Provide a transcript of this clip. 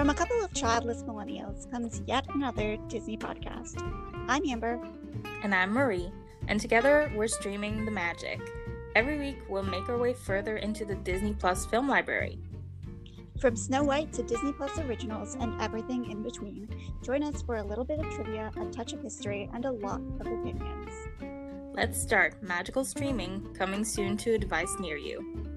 From a couple of childless millennials comes yet another Disney podcast. I'm Amber. And I'm Marie. And together we're streaming the magic. Every week we'll make our way further into the Disney Plus film library. From Snow White to Disney Plus originals and everything in between, join us for a little bit of trivia, a touch of history, and a lot of opinions. Let's start magical streaming coming soon to a device near you.